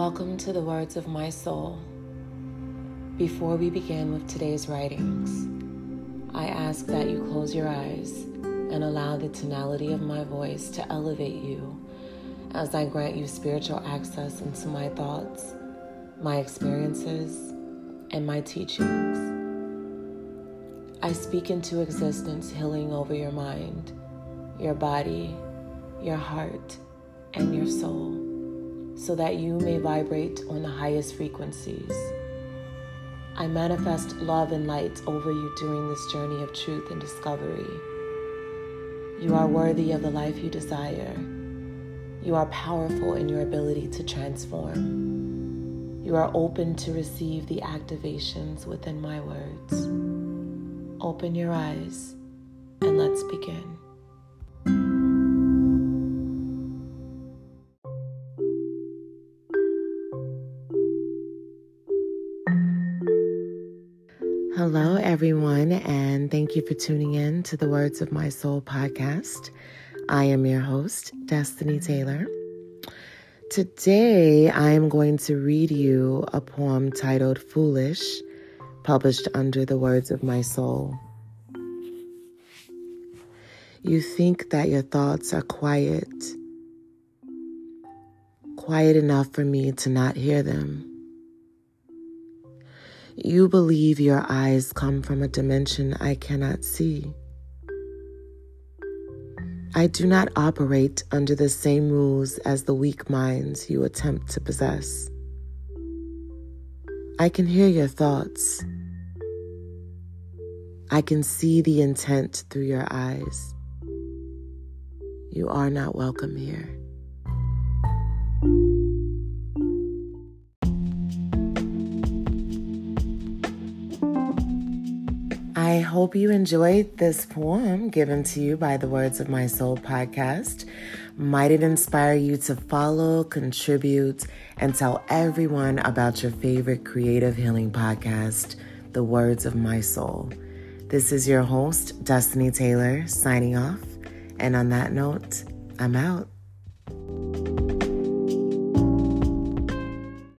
Welcome to the words of my soul. Before we begin with today's writings, I ask that you close your eyes and allow the tonality of my voice to elevate you as I grant you spiritual access into my thoughts, my experiences, and my teachings. I speak into existence healing over your mind, your body, your heart, and your soul so that you may vibrate on the highest frequencies. I manifest love and light over you during this journey of truth and discovery. You are worthy of the life you desire. You are powerful in your ability to transform. You are open to receive the activations within my words. Open your eyes Hello, everyone, and thank you for tuning in to the Words of My Soul podcast. I am your host, Destiny Taylor. Today, I am going to read you a poem titled Foolish, published under the Words of My Soul. You think that your thoughts are quiet, quiet enough for me to not hear them. You believe your eyes come from a dimension I cannot see. I do not operate under the same rules as the weak minds you attempt to possess. I can hear your thoughts. I can see the intent through your eyes. You are not welcome here. I hope you enjoyed this poem given to you by the Words of My Soul podcast. Might it inspire you to follow, contribute, and tell everyone about your favorite creative healing podcast, The Words of My Soul. This is your host, Destiny Taylor, signing off. And on that note, I'm out.